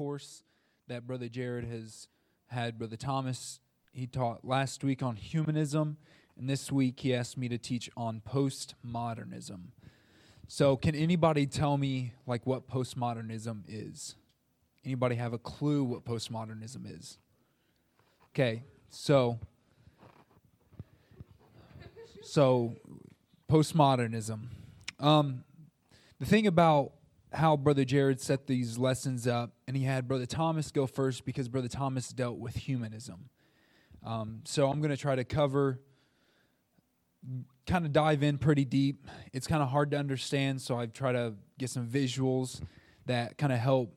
course that Brother Jared has had. Brother Thomas, he taught last week on humanism, and this week he asked me to teach on postmodernism. So, can anybody tell me like what postmodernism is? Anybody have a clue what postmodernism is? Okay, so so postmodernism. Um, the thing about how Brother Jared set these lessons up, and he had Brother Thomas go first because Brother Thomas dealt with humanism. Um, so I'm going to try to cover, kind of dive in pretty deep. It's kind of hard to understand, so I've tried to get some visuals that kind of help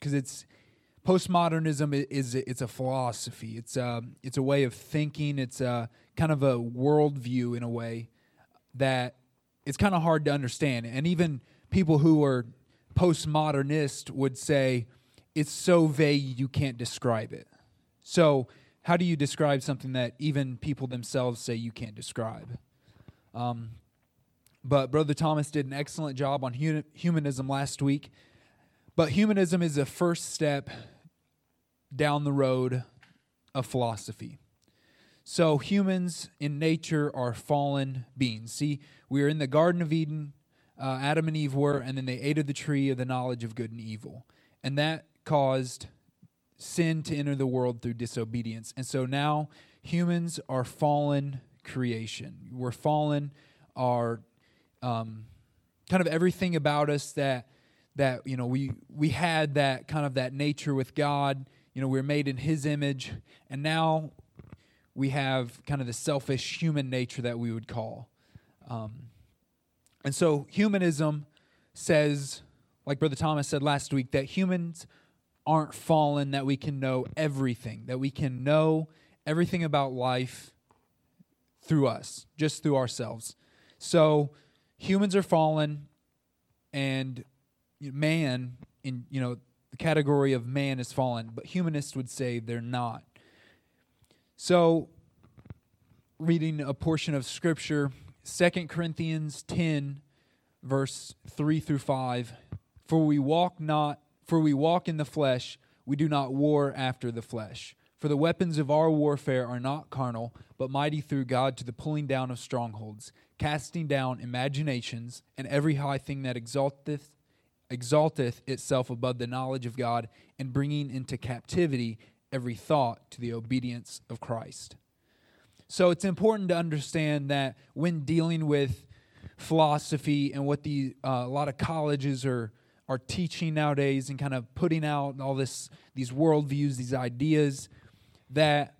because it's postmodernism is it's a philosophy. It's a it's a way of thinking. It's a kind of a worldview in a way that it's kind of hard to understand. And even people who are postmodernist would say it's so vague you can't describe it. So, how do you describe something that even people themselves say you can't describe? Um, but Brother Thomas did an excellent job on hu- humanism last week. But humanism is a first step down the road of philosophy. So, humans in nature are fallen beings. See, we are in the Garden of Eden. Uh, Adam and Eve were, and then they ate of the tree of the knowledge of good and evil. And that caused sin to enter the world through disobedience. And so now humans are fallen creation. We're fallen, are um, kind of everything about us that that you know we we had that kind of that nature with God. You know, we are made in His image, and now we have kind of the selfish human nature that we would call. Um, and so humanism says, like Brother Thomas said last week, that humans aren't fallen, that we can know everything, that we can know everything about life through us, just through ourselves. So humans are fallen, and man, in you know the category of man is fallen, but humanists would say they're not. So, reading a portion of scripture, 2 Corinthians 10, verse 3 through 5. For we walk not, for we walk in the flesh, we do not war after the flesh. For the weapons of our warfare are not carnal, but mighty through God to the pulling down of strongholds, casting down imaginations and every high thing that exalteth exalteth itself above the knowledge of God, and bringing into captivity every thought to the obedience of Christ. So it's important to understand that when dealing with philosophy and what the uh, a lot of colleges are are teaching nowadays and kind of putting out all this these worldviews, these ideas, that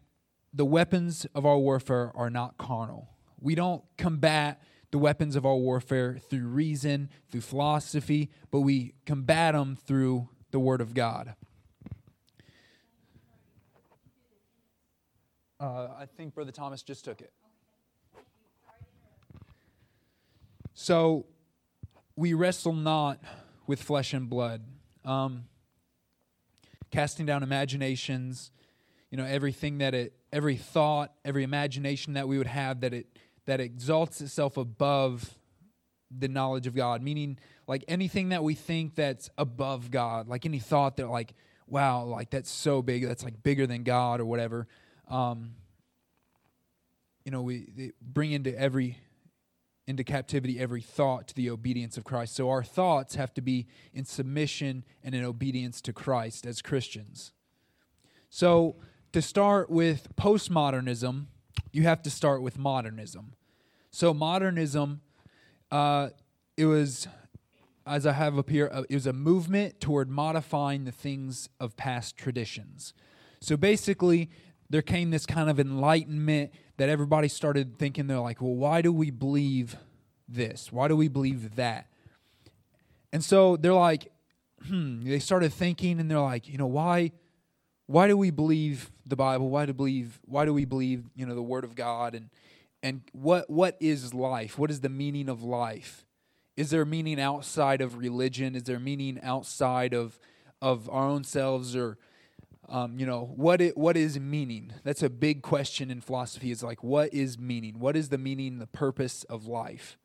the weapons of our warfare are not carnal. We don't combat the weapons of our warfare through reason, through philosophy, but we combat them through the Word of God. Uh, I think Brother Thomas just took it. So, we wrestle not with flesh and blood, um, casting down imaginations, you know, everything that it, every thought, every imagination that we would have that it that exalts itself above the knowledge of God, meaning like anything that we think that's above God, like any thought that like, wow, like that's so big, that's like bigger than God or whatever. Um, you know, we bring into every into captivity every thought to the obedience of Christ. So our thoughts have to be in submission and in obedience to Christ as Christians. So to start with postmodernism, you have to start with modernism. So modernism, uh, it was, as I have up here, uh, it was a movement toward modifying the things of past traditions. So basically, there came this kind of enlightenment that everybody started thinking they're like, well, why do we believe this? Why do we believe that? And so they're like, hmm, they started thinking and they're like, you know, why why do we believe the Bible? Why do believe why do we believe, you know, the word of God and and what what is life? What is the meaning of life? Is there meaning outside of religion? Is there meaning outside of of our own selves or um, you know what it, what is meaning? That's a big question in philosophy is like what is meaning? What is the meaning the purpose of life?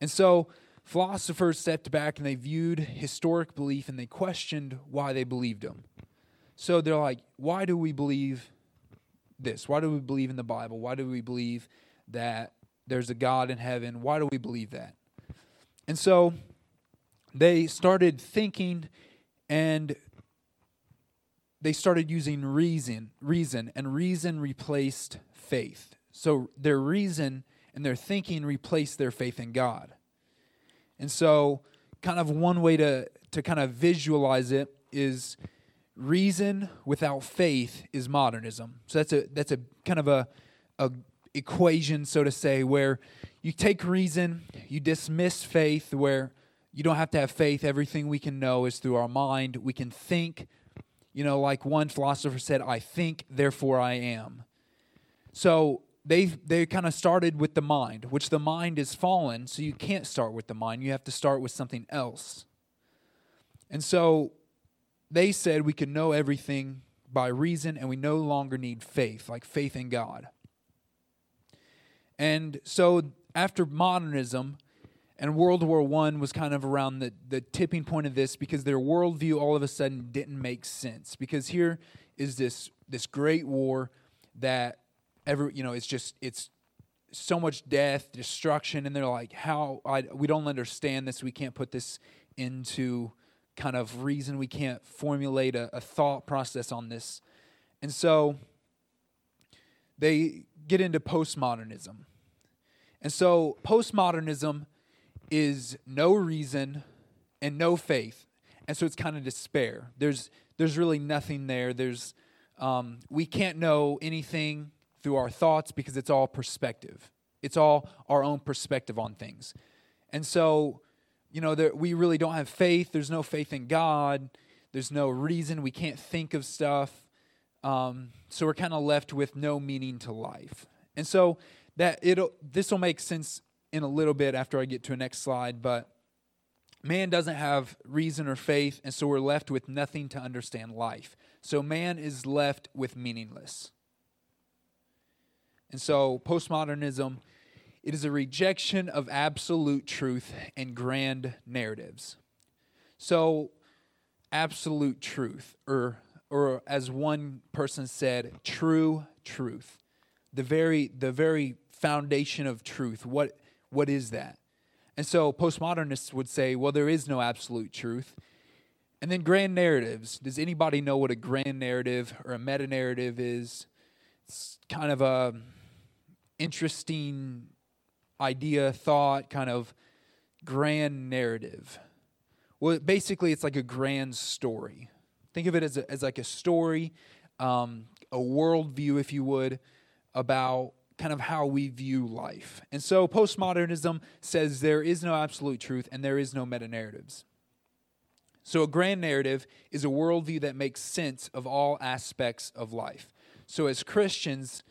And so philosophers stepped back and they viewed historic belief and they questioned why they believed them so they're like why do we believe this? Why do we believe in the bible? Why do we believe that there's a god in heaven? Why do we believe that? And so they started thinking and they started using reason reason and reason replaced faith. So their reason and their thinking replaced their faith in god. And so kind of one way to to kind of visualize it is reason without faith is modernism. So that's a that's a kind of a, a equation so to say where you take reason you dismiss faith where you don't have to have faith. Everything we can know is through our mind. We can think you know, like one philosopher said, I think, therefore I am. So they they kind of started with the mind, which the mind is fallen, so you can't start with the mind. You have to start with something else. And so they said we can know everything by reason and we no longer need faith, like faith in God. And so after modernism, and World War One was kind of around the, the tipping point of this because their worldview all of a sudden didn't make sense. Because here is this this great war that ever you know it's just it's so much death, destruction, and they're like, how I, we don't understand this. We can't put this into kind of reason. We can't formulate a, a thought process on this, and so they get into postmodernism. And so postmodernism is no reason and no faith. And so it's kind of despair. There's there's really nothing there. There's um, we can't know anything through our thoughts because it's all perspective. It's all our own perspective on things. And so, you know, there, we really don't have faith. There's no faith in God. There's no reason. We can't think of stuff. Um, so we're kind of left with no meaning to life. And so that it'll this will make sense in a little bit after I get to a next slide, but man doesn't have reason or faith, and so we're left with nothing to understand life. So man is left with meaningless. And so postmodernism it is a rejection of absolute truth and grand narratives. So absolute truth or or as one person said, true truth. The very the very foundation of truth. What what is that? And so postmodernists would say, well, there is no absolute truth. And then grand narratives. Does anybody know what a grand narrative or a meta narrative is? It's kind of a interesting idea, thought, kind of grand narrative. Well, basically, it's like a grand story. Think of it as, a, as like a story, um, a worldview, if you would, about kind of how we view life. And so postmodernism says there is no absolute truth and there is no meta narratives. So a grand narrative is a worldview that makes sense of all aspects of life. So as Christians,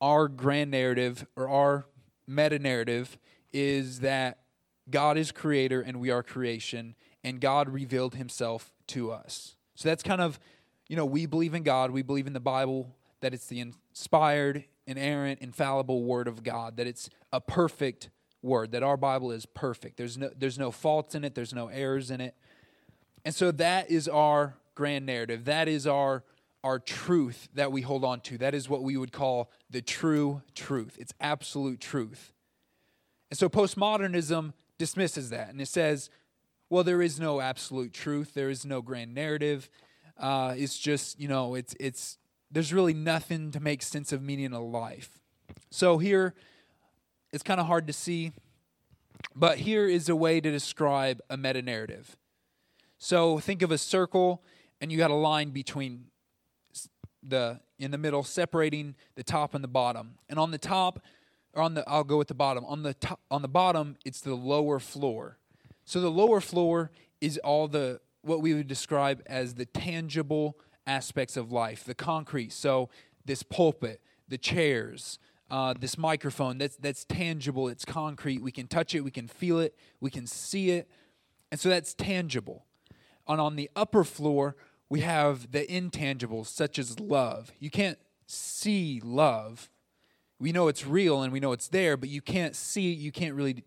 our grand narrative or our meta narrative is that God is creator and we are creation, and God revealed himself to us. So that's kind of, you know, we believe in God, we believe in the Bible, that it's the inspired, inerrant, infallible word of God, that it's a perfect word, that our Bible is perfect. There's no, there's no faults in it, there's no errors in it. And so that is our grand narrative. That is our our truth that we hold on to. That is what we would call the true truth. It's absolute truth. And so postmodernism dismisses that and it says, well, there is no absolute truth. There is no grand narrative. Uh, it's just, you know, it's it's there's really nothing to make sense of meaning of life. So here, it's kind of hard to see, but here is a way to describe a meta narrative. So think of a circle, and you got a line between the in the middle, separating the top and the bottom. And on the top, or on the I'll go with the bottom. On the top, on the bottom, it's the lower floor. So the lower floor is all the what we would describe as the tangible aspects of life, the concrete. So this pulpit, the chairs, uh, this microphone that's that's tangible, it's concrete. We can touch it, we can feel it, we can see it, and so that's tangible. And on the upper floor, we have the intangibles, such as love. You can't see love. We know it's real and we know it's there, but you can't see it. You can't really,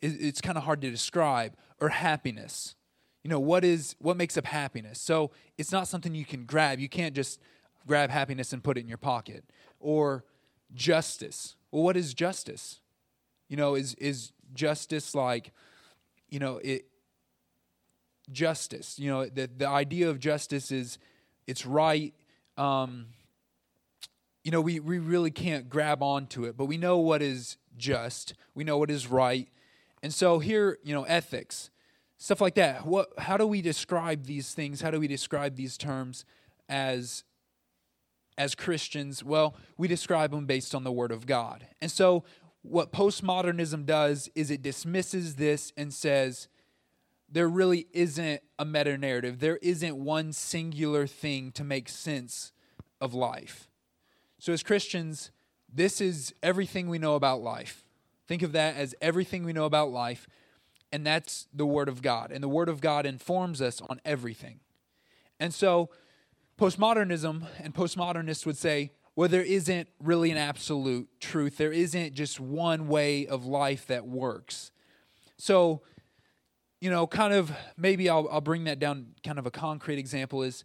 it's kind of hard to describe. Or happiness. You know, what is what makes up happiness? So it's not something you can grab. You can't just grab happiness and put it in your pocket. Or justice. Well, what is justice? You know, is is justice like, you know, it justice. You know, the the idea of justice is it's right. Um, you know, we, we really can't grab onto it, but we know what is just. We know what is right. And so here, you know, ethics, stuff like that. What how do we describe these things? How do we describe these terms as as Christians? Well, we describe them based on the word of God. And so what postmodernism does is it dismisses this and says there really isn't a meta narrative. There isn't one singular thing to make sense of life. So, as Christians, this is everything we know about life. Think of that as everything we know about life, and that's the Word of God. And the Word of God informs us on everything. And so, postmodernism and postmodernists would say, well, there isn't really an absolute truth. There isn't just one way of life that works. So, you know, kind of maybe I'll, I'll bring that down. Kind of a concrete example is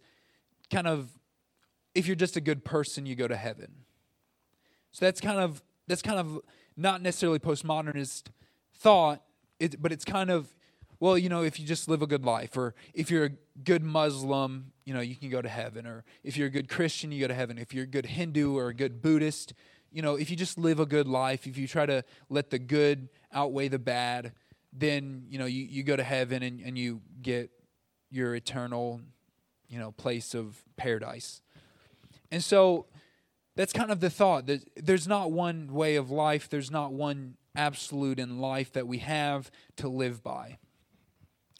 kind of if you're just a good person, you go to heaven. So that's kind of that's kind of not necessarily postmodernist thought, it, but it's kind of well, you know, if you just live a good life, or if you're a good Muslim, you know, you can go to heaven, or if you're a good Christian, you go to heaven. If you're a good Hindu or a good Buddhist, you know, if you just live a good life, if you try to let the good outweigh the bad, then, you know, you, you go to heaven and, and you get your eternal, you know, place of paradise. And so that's kind of the thought that there's not one way of life, there's not one absolute in life that we have to live by.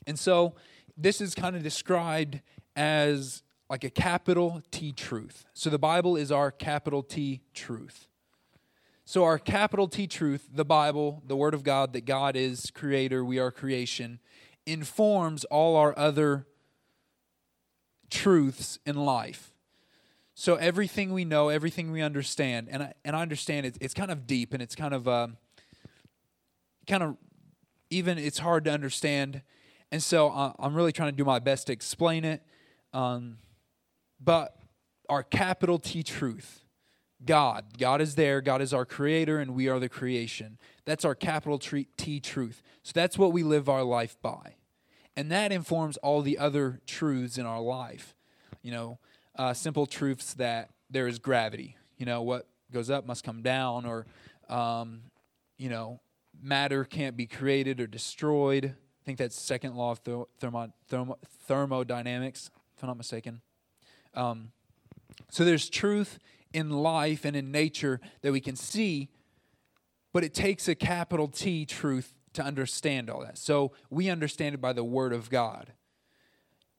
And so this is kind of described as like a capital T truth. So the Bible is our capital T truth. So, our capital T truth, the Bible, the Word of God, that God is creator, we are creation, informs all our other truths in life. So, everything we know, everything we understand, and I, and I understand it, it's kind of deep and it's kind of, uh, kind of, even it's hard to understand and so uh, I'm really trying to do my best to explain it. Um, but our capital T truth God. God is there. God is our creator, and we are the creation. That's our capital T truth. So that's what we live our life by. And that informs all the other truths in our life. You know, uh, simple truths that there is gravity. You know, what goes up must come down, or, um, you know, matter can't be created or destroyed I think that's second law of thermo, thermo, thermodynamics, if I'm not mistaken. Um, so there's truth in life and in nature that we can see, but it takes a capital T truth to understand all that. So we understand it by the Word of God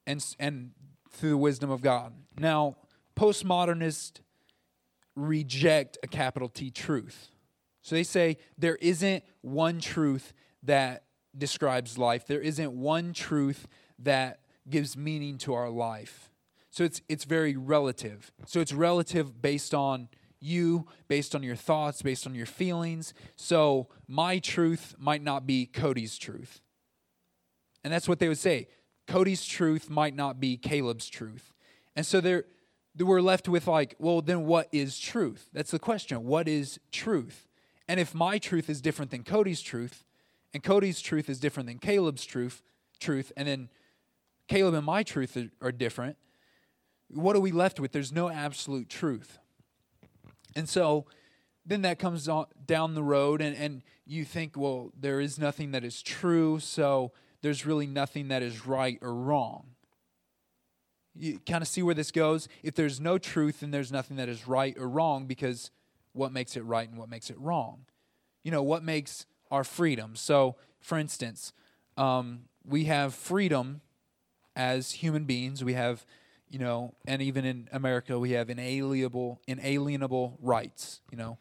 and, and through the wisdom of God. Now, postmodernists reject a capital T truth. So they say there isn't one truth that describes life. There isn't one truth that gives meaning to our life. So it's it's very relative. So it's relative based on you, based on your thoughts, based on your feelings. So my truth might not be Cody's truth. And that's what they would say. Cody's truth might not be Caleb's truth. And so they're we're left with like, well, then what is truth? That's the question. What is truth? And if my truth is different than Cody's truth, and Cody's truth is different than Caleb's truth, truth, and then Caleb and my truth are, different. What are we left with? There's no absolute truth. And so then that comes down the road, and, and you think, well, there is nothing that is true, so there's really nothing that is right or wrong. You kind of see where this goes. If there's no truth, then there's nothing that is right or wrong because what makes it right and what makes it wrong? You know, what makes our freedom. So, for instance, um, we have freedom as human beings. We have, you know, and even in America, we have inalienable, inalienable rights. You know,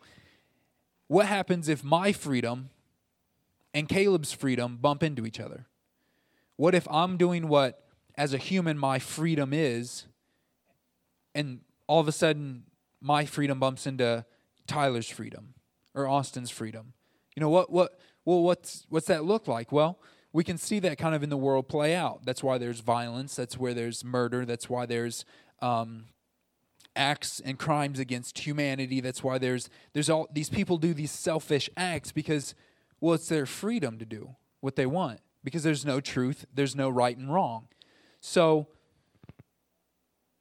what happens if my freedom and Caleb's freedom bump into each other? What if I'm doing what as a human my freedom is, and all of a sudden my freedom bumps into Tyler's freedom or Austin's freedom. You know what what well what's what's that look like? Well, we can see that kind of in the world play out. That's why there's violence. That's where there's murder. That's why there's um, acts and crimes against humanity. That's why there's there's all these people do these selfish acts because well, it's their freedom to do what they want because there's no truth, there's no right and wrong. So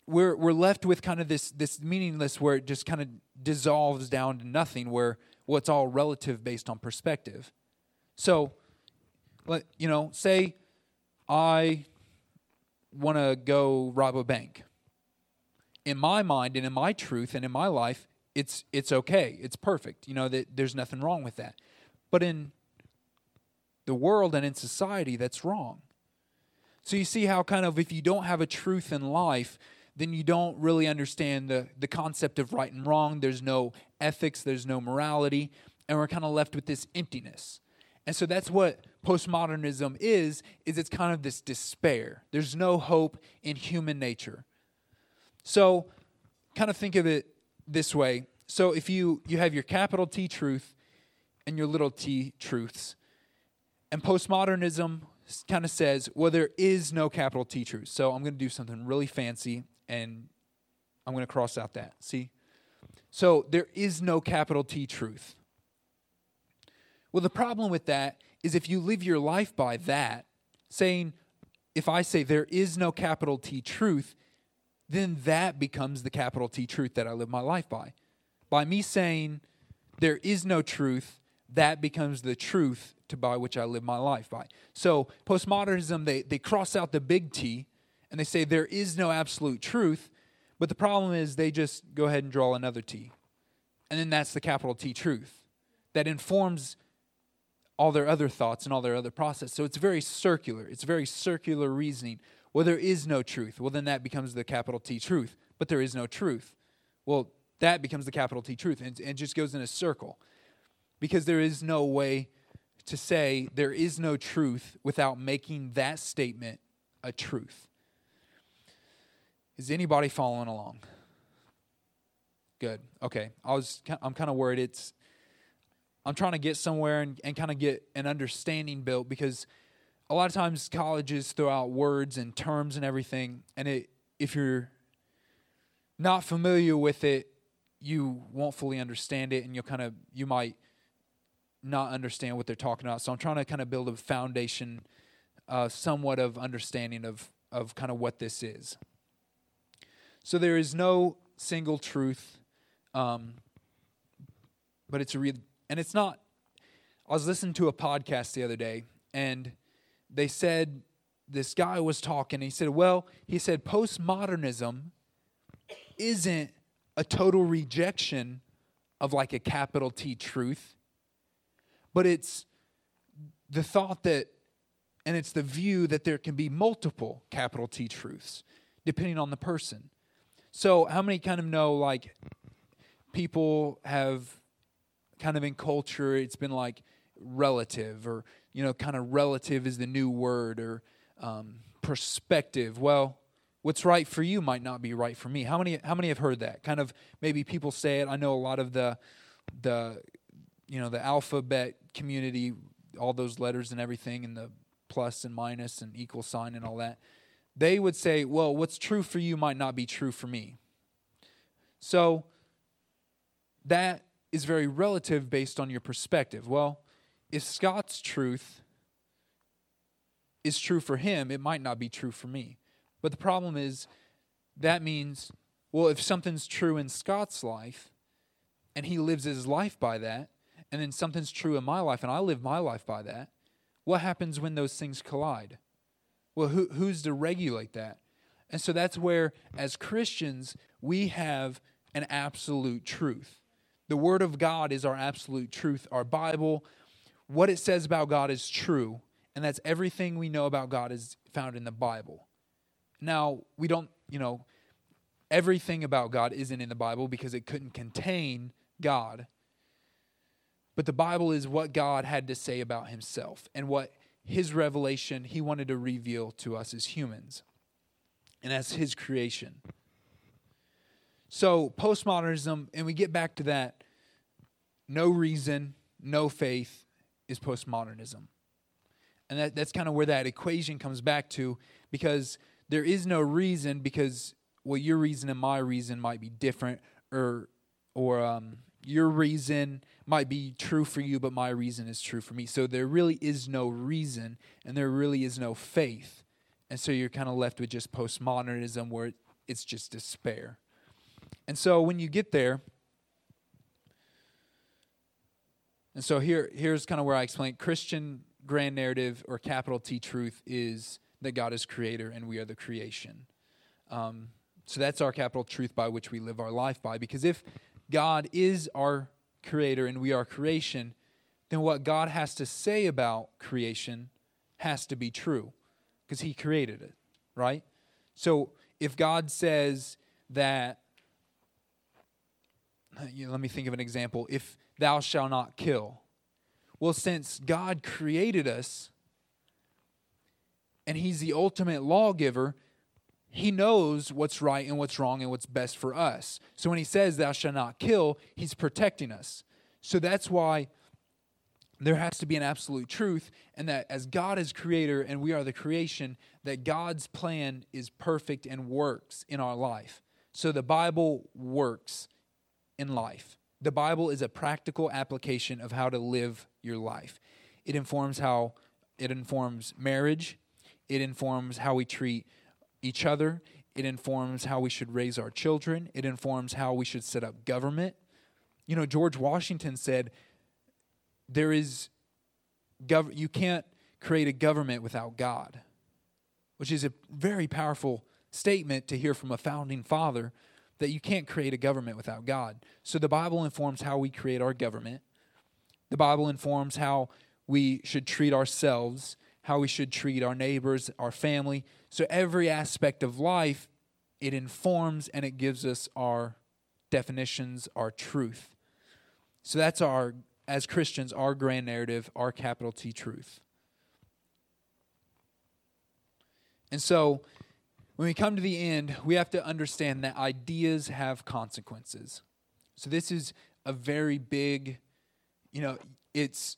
we're we're left with kind of this this meaningless where it just kind of dissolves down to nothing where well all relative based on perspective. So let you know, say I want to go rob a bank. In my mind and in my truth and in my life, it's it's okay. It's perfect. You know that there's nothing wrong with that. But in the world and in society, that's wrong. So you see how kind of if you don't have a truth in life, then you don't really understand the, the concept of right and wrong. There's no ethics, there's no morality, and we're kind of left with this emptiness. And so that's what postmodernism is, is it's kind of this despair. There's no hope in human nature. So kind of think of it this way. So if you you have your capital T truth and your little t truths, and postmodernism kind of says, well, there is no capital T truth. So I'm going to do something really fancy and I'm going to cross out that. See? So there is no capital T truth. Well, the problem with that is if you live your life by that, saying, if I say there is no capital T truth, then that becomes the capital T truth that I live my life by. By me saying there is no truth, that becomes the truth to by which I live my life by. So postmodernism, they, they cross out the big T and they say there is no absolute truth, but the problem is they just go ahead and draw another T. And then that's the capital T truth that informs all their other thoughts and all their other process. So it's very circular. It's very circular reasoning. Well, there is no truth. Well, then that becomes the capital T truth. But there is no truth. Well, that becomes the capital T truth. And, it just goes in a circle. Because there is no way to say there is no truth without making that statement a truth. Is anybody following along? Good. Okay. I was I'm kind of worried it's I'm trying to get somewhere and, and kind of get an understanding built because a lot of times colleges throw out words and terms and everything and it if you're not familiar with it you won't fully understand it and you'll kind of you might not understand what they're talking about. So I'm trying to kind of build a foundation, uh, somewhat of understanding of of kind of what this is. So there is no single truth, um, but it's a real, and it's not. I was listening to a podcast the other day, and they said this guy was talking. he said, "Well, he said postmodernism isn't a total rejection of like a capital T truth." but it's the thought that, and it's the view that there can be multiple capital T truths depending on the person. So, how many kind of know like people have kind of in culture, it's been like relative or, you know, kind of relative is the new word or um, perspective. Well, what's right for you might not be right for me. How many how many have heard that? Kind of maybe people say it. I know a lot of the the you know the alphabet community, all those letters and everything, and the plus and minus and equal sign and all that, they would say, well, what's true for you might not be true for me. So that is very relative based on your perspective. Well, if Scott's truth is true for him, it might not be true for me. But the problem is that means, well, if something's true in Scott's life and he lives his life by that, and then something's true in my life and I live my life by that, what happens when those things collide? Well, who, who's to regulate that? And so that's where, as Christians, we have an absolute truth. The Word of God is our absolute truth. Our Bible, what it says about God is true, and that's everything we know about God is found in the Bible. Now, we don't, you know, everything about God isn't in the Bible because it couldn't contain God. But the Bible is what God had to say about himself and what his revelation he wanted to reveal to us as humans. and as his creation. So, postmodernism, and we get back to that no reason, no faith is postmodernism. And that, that's kind of where that equation comes back to because there is no reason because well your reason and my reason might be different or or um, your reason might be true for you but my reason is true for me. So there really is no reason and there really is no faith. And so you're kind of left with just postmodernism where it's just despair. And so when you get there and so here here's kind of where i explain. Christian grand narrative or capital t truth is that god is creator and we are the creation. Um, so that's our capital truth by which we live our life by. Because if God is our creator and we are creation, then what God has to say about creation has to be true because he created it, right? So if God says that, you know, let me think of an example. If thou shalt not kill, well, since God created us and he's the ultimate lawgiver, he knows what's right and what's wrong and what's best for us. So when he says, Thou shalt not kill, he's protecting us. So that's why there has to be an absolute truth, and that as God is creator and we are the creation, that God's plan is perfect and works in our life. So the Bible works in life. The Bible is a practical application of how to live your life. It informs how it informs marriage, it informs how we treat each other. It informs how we should raise our children. It informs how we should set up government. You know, George Washington said, there is, gov- you can't create a government without God, which is a very powerful statement to hear from a founding father that you can't create a government without God. So the Bible informs how we create our government. The Bible informs how we should treat ourselves, how we should treat our neighbors, our family, so every aspect of life, it informs and it gives us our definitions, our truth. So that's our, as Christians, our grand narrative, our capital T truth. And so when we come to the end, we have to understand that ideas have consequences. So this is a very big, you know, it's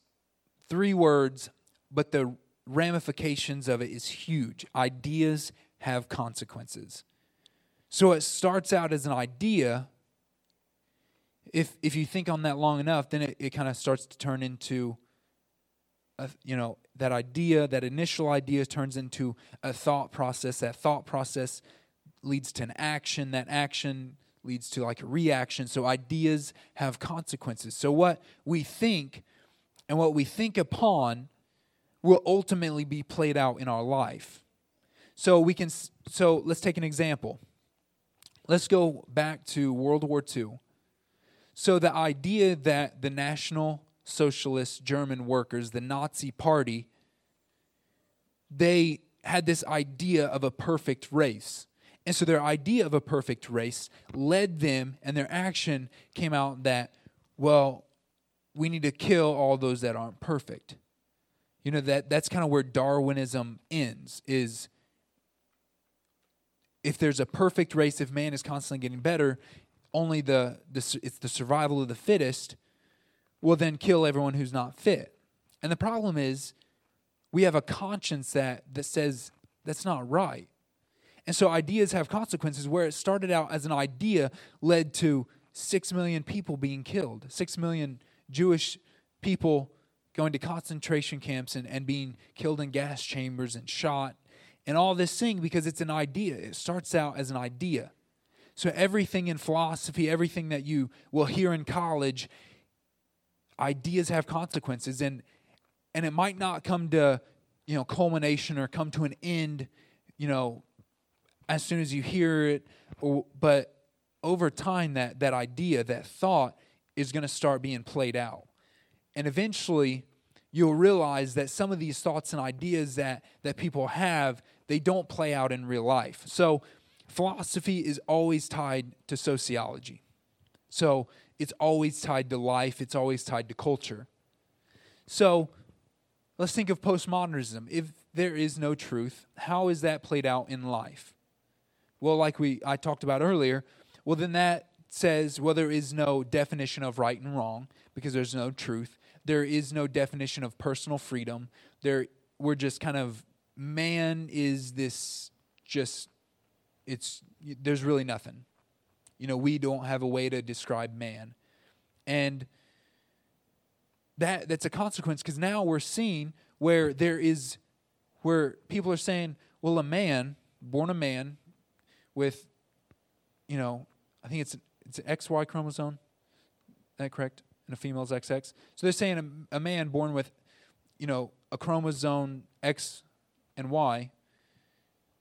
three words, but the ramifications of it is huge. Ideas have consequences. So it starts out as an idea. If if you think on that long enough, then it, it kind of starts to turn into a, you know, that idea, that initial idea turns into a thought process. That thought process leads to an action. That action leads to like a reaction. So ideas have consequences. So what we think and what we think upon will ultimately be played out in our life. So we can so let's take an example. Let's go back to World War II. So the idea that the National Socialist German workers, the Nazi party, they had this idea of a perfect race. And so their idea of a perfect race led them, and their action came out that, well, we need to kill all those that aren't perfect you know that that's kind of where darwinism ends is if there's a perfect race if man is constantly getting better only the, the it's the survival of the fittest will then kill everyone who's not fit. And the problem is we have a conscience that that says that's not right. And so ideas have consequences where it started out as an idea led to 6 million people being killed 6 million jewish people going to concentration camps and, and being killed in gas chambers and shot and all this thing because it's an idea. It starts out as an idea. So everything in philosophy, everything that you will hear in college, ideas have consequences and and it might not come to, you know, culmination or come to an end, you know, as soon as you hear it or, but over time that that idea, that thought is going to start being played out. And eventually, you'll realize that some of these thoughts and ideas that, that people have, they don't play out in real life. So, philosophy is always tied to sociology. So, it's always tied to life, it's always tied to culture. So, let's think of postmodernism. If there is no truth, how is that played out in life? well, like we I talked about earlier, well then that says well there is no definition of right and wrong because there's no truth. There is no definition of personal freedom. There we're just kind of man is this just it's there's really nothing. You know, we don't have a way to describe man. And that that's a consequence because now we're seeing where there is where people are saying, well, a man, born a man, with, you know, I think it's it's an XY chromosome. Is that correct? And a female's XX. So they're saying a, a man born with, you know, a chromosome X and Y,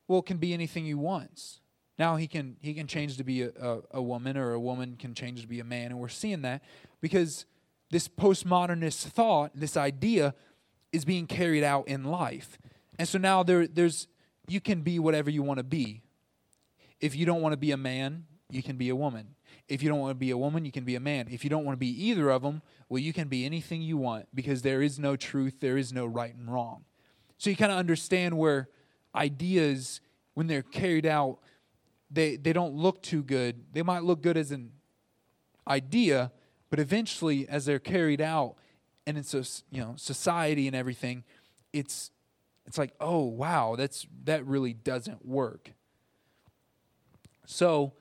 well, can be anything he wants. Now he can he can change to be a, a, a woman, or a woman can change to be a man, and we're seeing that because this postmodernist thought, this idea, is being carried out in life. And so now there, there's you can be whatever you want to be. If you don't want to be a man, you can be a woman. If you don't want to be a woman, you can be a man. If you don't want to be either of them, well, you can be anything you want because there is no truth, there is no right and wrong. So you kind of understand where ideas, when they're carried out, they, they don't look too good. They might look good as an idea, but eventually, as they're carried out, and it's a you know society and everything, it's it's like oh wow that's that really doesn't work. So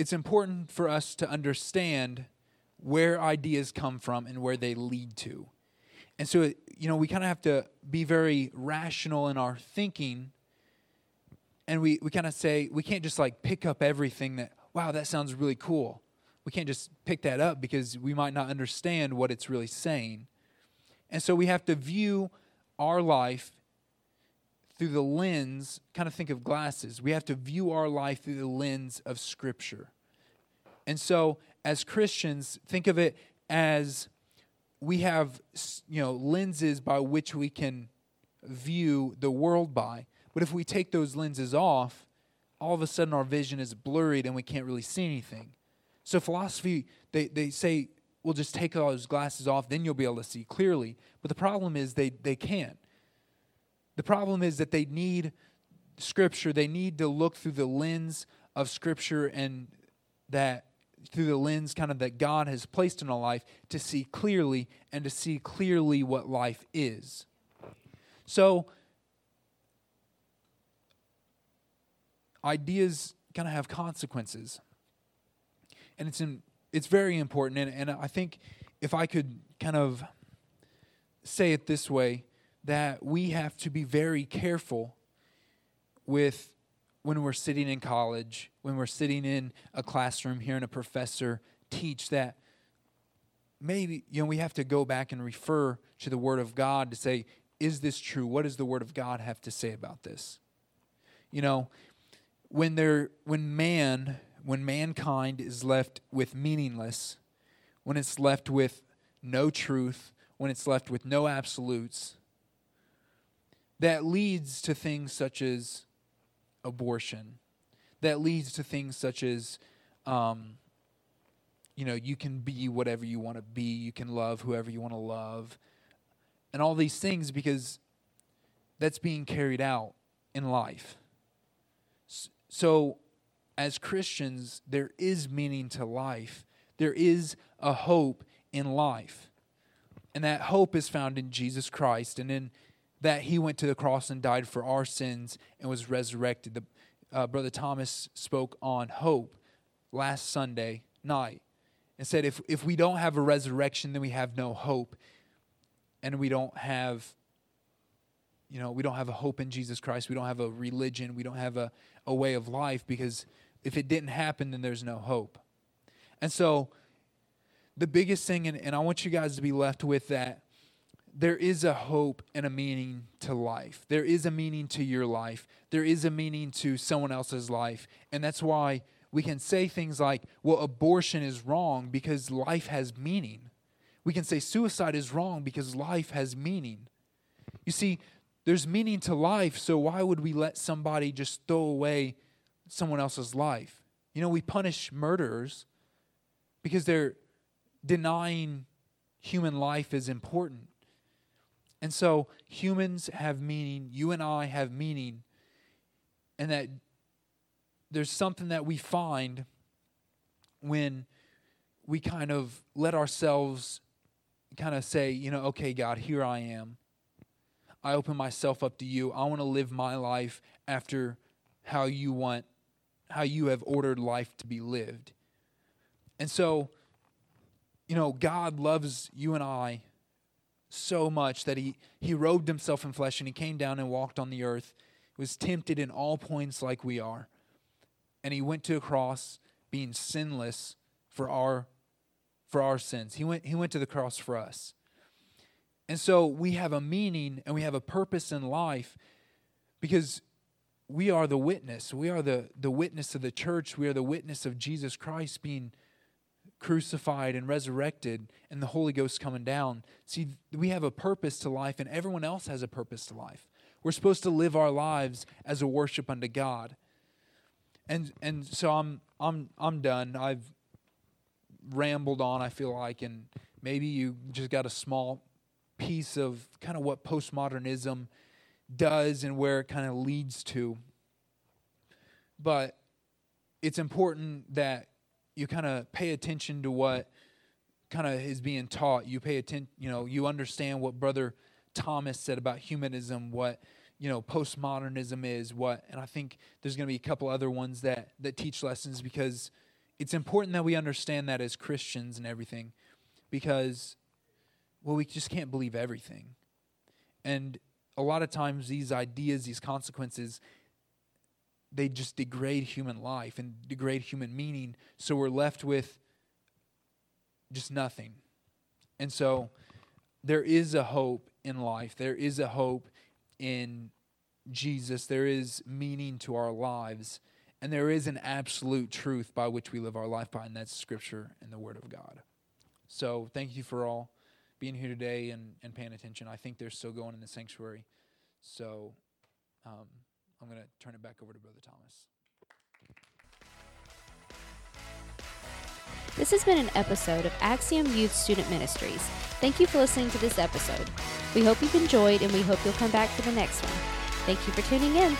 it's important for us to understand where ideas come from and where they lead to. And so, you know, we kind of have to be very rational in our thinking. And we, we kind of say, we can't just like pick up everything that, wow, that sounds really cool. We can't just pick that up because we might not understand what it's really saying. And so we have to view our life through the lens, kind of think of glasses. We have to view our life through the lens of Scripture. And so, as Christians, think of it as we have, you know, lenses by which we can view the world by. But if we take those lenses off, all of a sudden our vision is blurred and we can't really see anything. So philosophy, they, they say, well, just take all those glasses off, then you'll be able to see clearly. But the problem is they, they can't. The problem is that they need Scripture. They need to look through the lens of Scripture and that through the lens kind of that God has placed in a life to see clearly and to see clearly what life is. So, ideas kind of have consequences and it's in, it's very important. And, and I think if I could kind of say it this way, that we have to be very careful with when we're sitting in college, when we're sitting in a classroom hearing a professor teach that maybe you know we have to go back and refer to the word of God to say is this true? What does the word of God have to say about this? You know, when there when man when mankind is left with meaningless, when it's left with no truth, when it's left with no absolutes, that leads to things such as abortion, that leads to things such as, um, you know, you can be whatever you want to be, you can love whoever you want to love, and all these things because that's being carried out in life. So, as Christians, there is meaning to life. There is a hope in life. And that hope is found in Jesus Christ and in that he went to the cross and died for our sins and was resurrected. The, uh, Brother Thomas spoke on hope last Sunday night and said if, if we don't have a resurrection, then we have no hope. And we don't have you know, we don't have a hope in Jesus Christ. We don't have a religion. We don't have a, a way of life because if it didn't happen, then there's no hope. And so, the biggest thing, and, and I want you guys to be left with that there is a hope and a meaning to life. There is a meaning to your life. There is a meaning to someone else's life. And that's why we can say things like, well, abortion is wrong because life has meaning. We can say suicide is wrong because life has meaning. You see, there's meaning to life, so why would we let somebody just throw away someone else's life. You know, we punish murderers because they're denying human life is important. And so humans have meaning, you and I have meaning. and that there's something that we find when we kind of let ourselves kind of say, you know, okay, God, here I am. I open myself up to you. I want to live my life after how you want, how you have ordered life to be lived. And so, you know, God loves you and I so much that he, he robed himself in flesh and he came down and walked on the earth, was tempted in all points like we are. And he went to a cross being sinless for our for our sins. He went he went to the cross for us. And so we have a meaning and we have a purpose in life because we are the witness. We are the, the witness of the church. We are the witness of Jesus Christ being crucified and resurrected and the Holy Ghost coming down. See, we have a purpose to life, and everyone else has a purpose to life. We're supposed to live our lives as a worship unto God. And and so I'm I'm I'm done. I've rambled on, I feel like, and maybe you just got a small piece of kind of what postmodernism does and where it kind of leads to. But it's important that you kind of pay attention to what kind of is being taught. You pay attention, you know, you understand what Brother Thomas said about humanism, what you know postmodernism is, what, and I think there's going to be a couple other ones that that teach lessons because it's important that we understand that as Christians and everything, because well, we just can't believe everything, and a lot of times these ideas, these consequences, they just degrade human life and degrade human meaning. So we're left with just nothing. And so there is a hope in life. There is a hope in Jesus. There is meaning to our lives. And there is an absolute truth by which we live our life by, and that's Scripture and the Word of God. So thank you for all being here today and, and paying attention. I think they're still going in the sanctuary. So. Um, I'm going to turn it back over to Brother Thomas. This has been an episode of Axiom Youth Student Ministries. Thank you for listening to this episode. We hope you've enjoyed and we hope you'll come back for the next one. Thank you for tuning in.